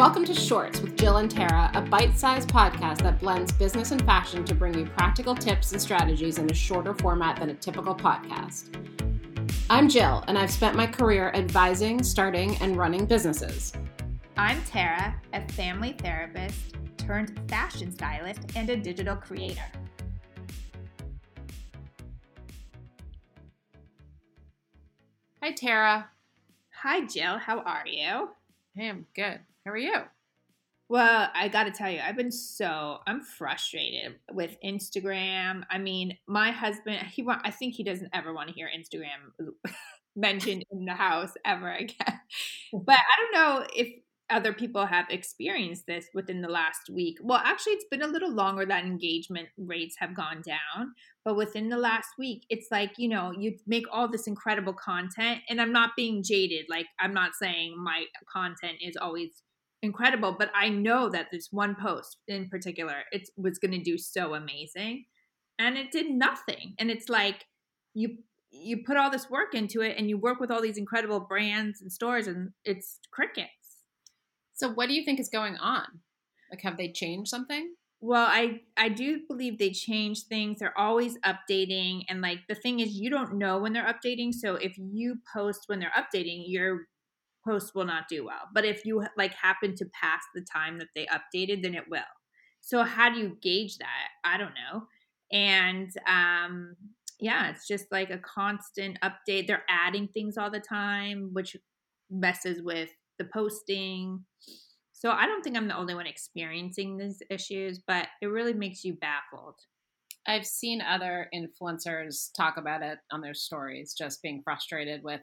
Welcome to Shorts with Jill and Tara, a bite sized podcast that blends business and fashion to bring you practical tips and strategies in a shorter format than a typical podcast. I'm Jill, and I've spent my career advising, starting, and running businesses. I'm Tara, a family therapist turned fashion stylist and a digital creator. Hi, Tara. Hi, Jill. How are you? Hey, I'm good. How are you? Well, I got to tell you, I've been so I'm frustrated with Instagram. I mean, my husband, he want I think he doesn't ever want to hear Instagram mentioned in the house ever again. But I don't know if other people have experienced this within the last week. Well, actually, it's been a little longer that engagement rates have gone down. But within the last week, it's like, you know, you make all this incredible content. And I'm not being jaded. Like, I'm not saying my content is always incredible, but I know that this one post in particular, it was going to do so amazing. And it did nothing. And it's like, you you put all this work into it and you work with all these incredible brands and stores and it's crickets. so what do you think is going on? Like have they changed something? Well, I I do believe they change things. They're always updating and like the thing is you don't know when they're updating. So if you post when they're updating, your post will not do well. But if you like happen to pass the time that they updated, then it will. So how do you gauge that? I don't know. And um yeah, it's just like a constant update. They're adding things all the time, which messes with the posting. So I don't think I'm the only one experiencing these issues, but it really makes you baffled. I've seen other influencers talk about it on their stories, just being frustrated with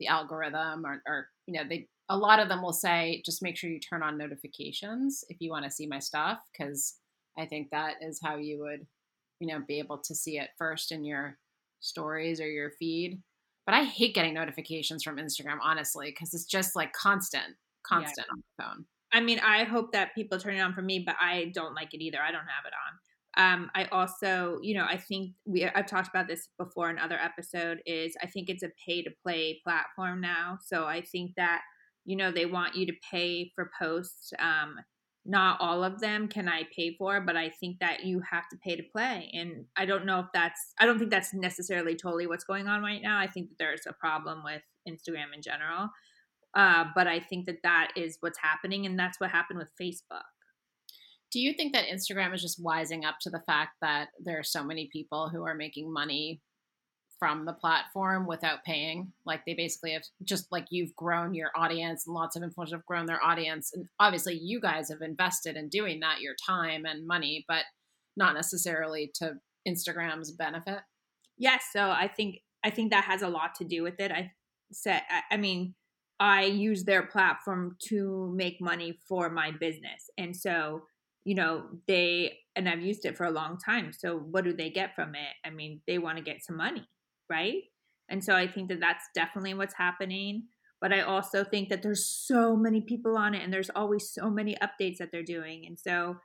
the algorithm or, or you know, they a lot of them will say just make sure you turn on notifications if you want to see my stuff because I think that is how you would, you know, be able to see it first in your stories or your feed. But I hate getting notifications from Instagram, honestly, because it's just like constant, constant yeah. on the phone. I mean, I hope that people turn it on for me, but I don't like it either. I don't have it on. Um, I also, you know, I think we I've talked about this before in other episode. Is I think it's a pay to play platform now, so I think that you know they want you to pay for posts. Um, not all of them can I pay for, but I think that you have to pay to play. And I don't know if that's, I don't think that's necessarily totally what's going on right now. I think that there's a problem with Instagram in general. Uh, but I think that that is what's happening. And that's what happened with Facebook. Do you think that Instagram is just wising up to the fact that there are so many people who are making money from the platform without paying. Like they basically have just like you've grown your audience and lots of influencers have grown their audience. And obviously you guys have invested in doing that, your time and money, but not necessarily to Instagram's benefit. Yes. So I think I think that has a lot to do with it. I said I mean, I use their platform to make money for my business. And so, you know, they and I've used it for a long time. So what do they get from it? I mean, they want to get some money right? And so I think that that's definitely what's happening. But I also think that there's so many people on it and there's always so many updates that they're doing. And so,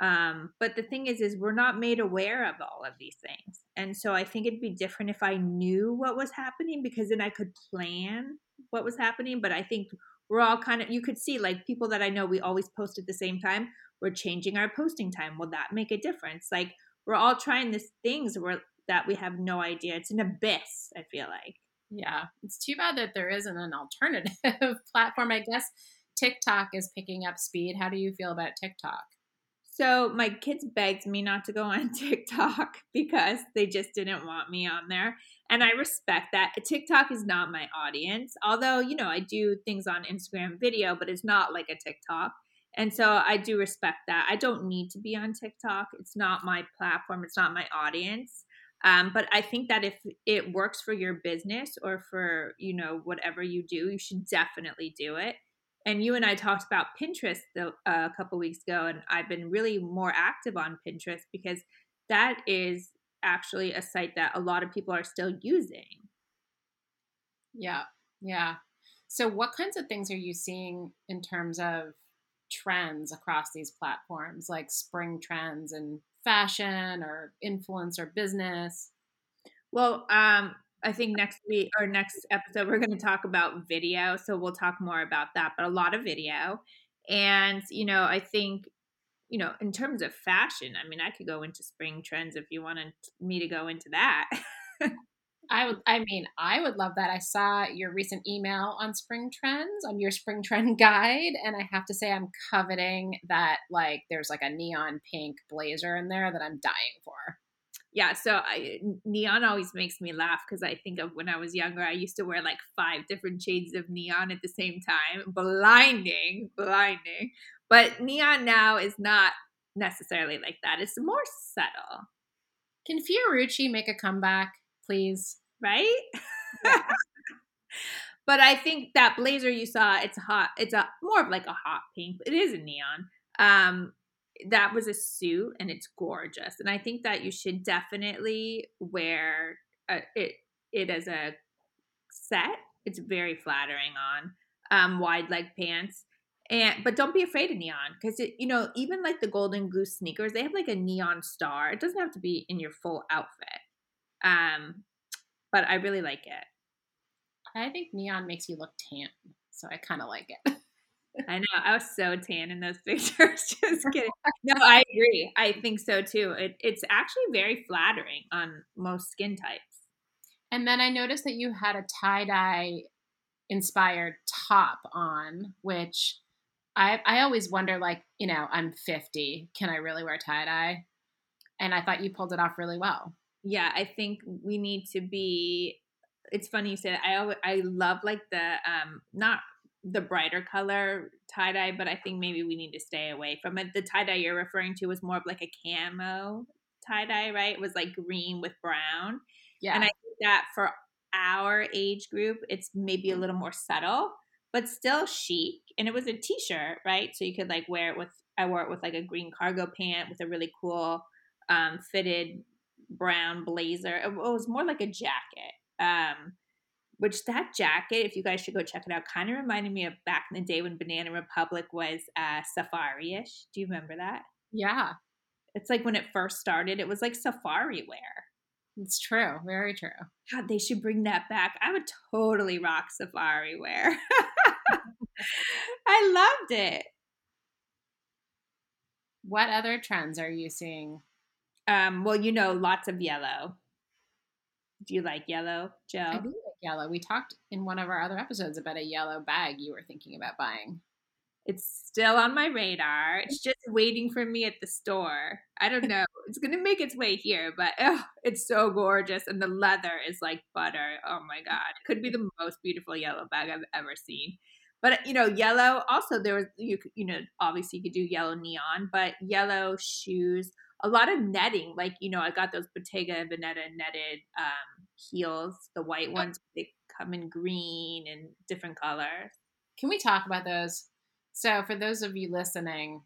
um, but the thing is, is we're not made aware of all of these things. And so I think it'd be different if I knew what was happening because then I could plan what was happening. But I think we're all kind of, you could see like people that I know, we always post at the same time. We're changing our posting time. Will that make a difference? Like we're all trying these things where that we have no idea. It's an abyss, I feel like. Yeah. It's too bad that there isn't an alternative platform. I guess TikTok is picking up speed. How do you feel about TikTok? So my kids begged me not to go on TikTok because they just didn't want me on there. And I respect that. TikTok is not my audience. Although, you know, I do things on Instagram video, but it's not like a TikTok. And so I do respect that. I don't need to be on TikTok. It's not my platform, it's not my audience. Um, but I think that if it works for your business or for you know whatever you do, you should definitely do it. And you and I talked about Pinterest the, uh, a couple weeks ago, and I've been really more active on Pinterest because that is actually a site that a lot of people are still using. Yeah, yeah. So, what kinds of things are you seeing in terms of trends across these platforms, like spring trends and fashion or influence or business? Well, um, I think next week or next episode we're going to talk about video, so we'll talk more about that. But a lot of video, And, you know, I think, you know, in terms of fashion, I mean, I could go into spring trends if you wanted me to go into that. I would I mean, I would love that. I saw your recent email on spring trends, on your spring trend guide, and I have to say I'm coveting that like there's like a neon pink blazer in there that I'm dying for. Yeah, so I, neon always makes me laugh because I think of when I was younger, I used to wear like five different shades of neon at the same time. Blinding, blinding. But neon now is not necessarily like that. It's more subtle. Can Fiorucci make a comeback? Please. Right? Yeah. but I think that blazer you saw, it's hot. It's a more of like a hot pink. It is a neon. Um, that was a suit and it's gorgeous. And I think that you should definitely wear a, it it as a set. It's very flattering on um, wide leg pants. And but don't be afraid of neon because it you know even like the golden goose sneakers they have like a neon star. It doesn't have to be in your full outfit. Um, but I really like it. I think neon makes you look tan, so I kind of like it. I know. I was so tan in those pictures. Just kidding. No, I agree. I think so too. It, it's actually very flattering on most skin types. And then I noticed that you had a tie dye inspired top on, which I I always wonder, like, you know, I'm 50. Can I really wear tie dye? And I thought you pulled it off really well yeah, I think we need to be. It's funny you said. I always, I love like the um not the brighter color tie dye, but I think maybe we need to stay away from it. The tie dye you're referring to was more of like a camo tie dye, right? It was like green with brown. Yeah, and I think that for our age group, it's maybe a little more subtle, but still chic. And it was a t-shirt, right? So you could like wear it with. I wore it with like a green cargo pant with a really cool um, fitted brown blazer. It was more like a jacket. Um, which that jacket, if you guys should go check it out, kind of reminded me of back in the day when Banana Republic was uh, safari-ish. Do you remember that? Yeah. It's like when it first started, it was like safari wear. It's true. Very true. God, they should bring that back. I would totally rock safari wear. I loved it. What other trends are you seeing um, well, you know, lots of yellow. Do you like yellow, Joe? I do like yellow. We talked in one of our other episodes about a yellow bag you were thinking about buying. It's still on my radar. It's just waiting for me at the store. I don't know. it's going to make its way here, but oh, it's so gorgeous. And the leather is like butter. Oh my God. It could be the most beautiful yellow bag I've ever seen. But, you know, yellow also, there was, you, you know, obviously you could do yellow neon, but yellow shoes a lot of netting. Like, you know, I got those Bottega Veneta netted um, heels, the white ones. They come in green and different colors. Can we talk about those? So, for those of you listening,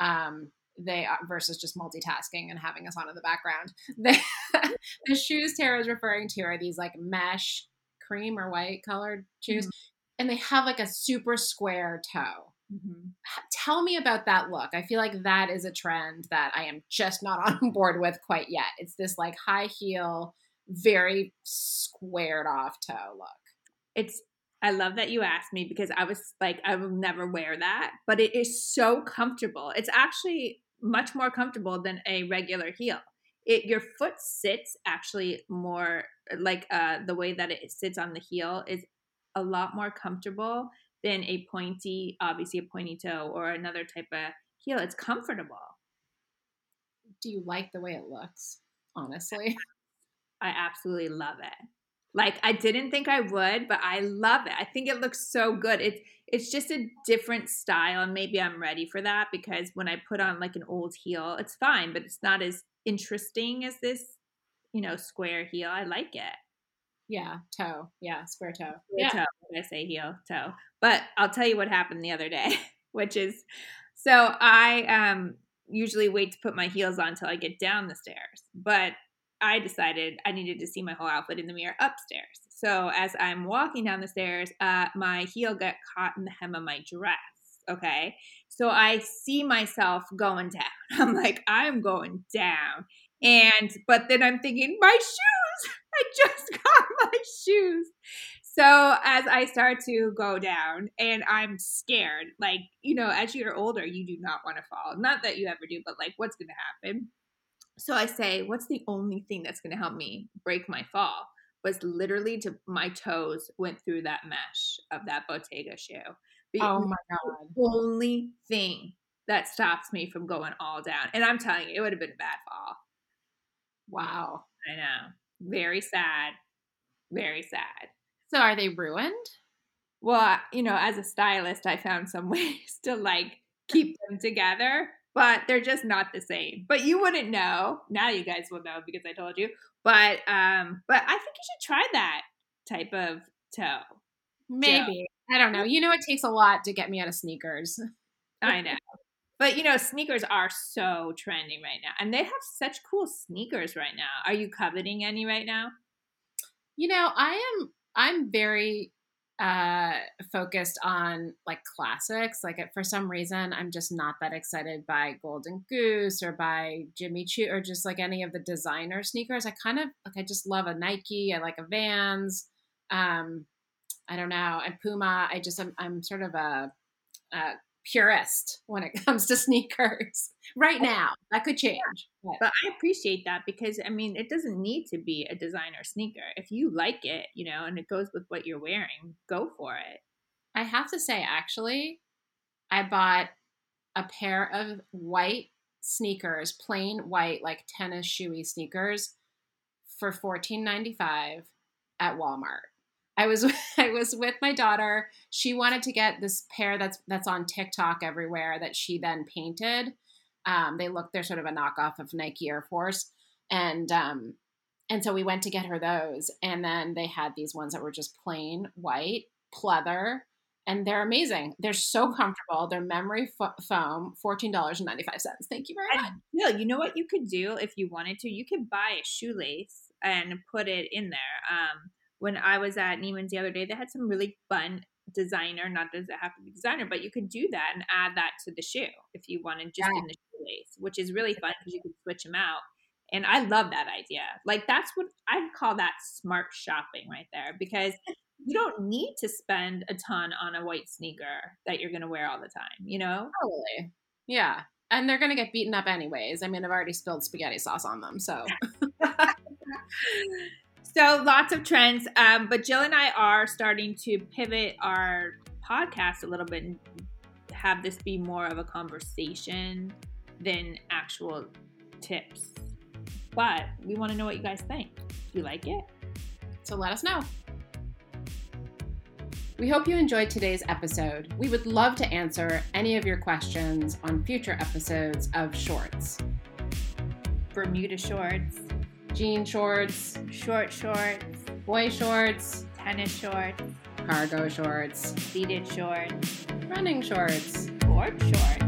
um, they are, versus just multitasking and having us on in the background. The, the shoes Tara is referring to are these like mesh cream or white colored shoes, mm-hmm. and they have like a super square toe. Mm-hmm. Tell me about that look. I feel like that is a trend that I am just not on board with quite yet. It's this like high heel, very squared off toe look. It's I love that you asked me because I was like, I will never wear that, but it is so comfortable. It's actually much more comfortable than a regular heel. It your foot sits actually more like uh, the way that it sits on the heel is a lot more comfortable than a pointy, obviously a pointy toe or another type of heel. It's comfortable. Do you like the way it looks? Honestly, I absolutely love it. Like I didn't think I would, but I love it. I think it looks so good. It's it's just a different style and maybe I'm ready for that because when I put on like an old heel, it's fine, but it's not as interesting as this, you know, square heel. I like it. Yeah, toe. Yeah, square toe. Square yeah. toe. I say heel, toe. But I'll tell you what happened the other day, which is so I um usually wait to put my heels on until I get down the stairs. But I decided I needed to see my whole outfit in the mirror upstairs. So as I'm walking down the stairs, uh, my heel got caught in the hem of my dress. Okay. So I see myself going down. I'm like, I'm going down. And, but then I'm thinking, my shoes, I just got my shoes. So as I start to go down and I'm scared, like, you know, as you're older, you do not want to fall. Not that you ever do, but like, what's going to happen? So I say, what's the only thing that's going to help me break my fall? Was literally to my toes went through that mesh of that Bottega shoe. The oh my God. only thing that stops me from going all down. And I'm telling you, it would have been a bad fall. Wow. I know. Very sad. Very sad. So are they ruined? Well, you know, as a stylist, I found some ways to like keep them together, but they're just not the same. But you wouldn't know. Now you guys will know because I told you. But um but I think you should try that type of toe. Maybe. Toe. I don't know. You know it takes a lot to get me out of sneakers. I know. But you know, sneakers are so trendy right now. And they have such cool sneakers right now. Are you coveting any right now? You know, I am I'm very uh focused on like classics like for some reason i'm just not that excited by golden goose or by jimmy choo or just like any of the designer sneakers i kind of like i just love a nike i like a vans um i don't know and puma i just i'm, I'm sort of a, a purist when it comes to sneakers right oh, now. That could change. But. but I appreciate that because I mean, it doesn't need to be a designer sneaker. If you like it, you know, and it goes with what you're wearing, go for it. I have to say, actually, I bought a pair of white sneakers, plain white, like tennis shoey sneakers, for fourteen ninety five at Walmart. I was I was with my daughter. She wanted to get this pair that's that's on TikTok everywhere that she then painted. Um, they look they're sort of a knockoff of Nike Air Force, and um, and so we went to get her those, and then they had these ones that were just plain white pleather, and they're amazing. They're so comfortable. They're memory fo- foam, fourteen dollars and ninety five cents. Thank you very much. Yeah, you know what you could do if you wanted to? You could buy a shoelace and put it in there. Um, when I was at Neiman's the other day, they had some really fun designer, not does it have to be designer, but you could do that and add that to the shoe if you wanted just yeah. in the shoelace, which is really fun because you can switch them out. And I love that idea. Like that's what I'd call that smart shopping right there because you don't need to spend a ton on a white sneaker that you're going to wear all the time, you know? Totally. Yeah. And they're going to get beaten up anyways. I mean, I've already spilled spaghetti sauce on them, so So lots of trends. Um, but Jill and I are starting to pivot our podcast a little bit and have this be more of a conversation than actual tips. But we want to know what you guys think. Do you like it? So let us know. We hope you enjoyed today's episode. We would love to answer any of your questions on future episodes of Shorts. Bermuda Shorts jean shorts, short shorts, boy shorts, tennis shorts, cargo shorts, pleated shorts, running shorts, board shorts.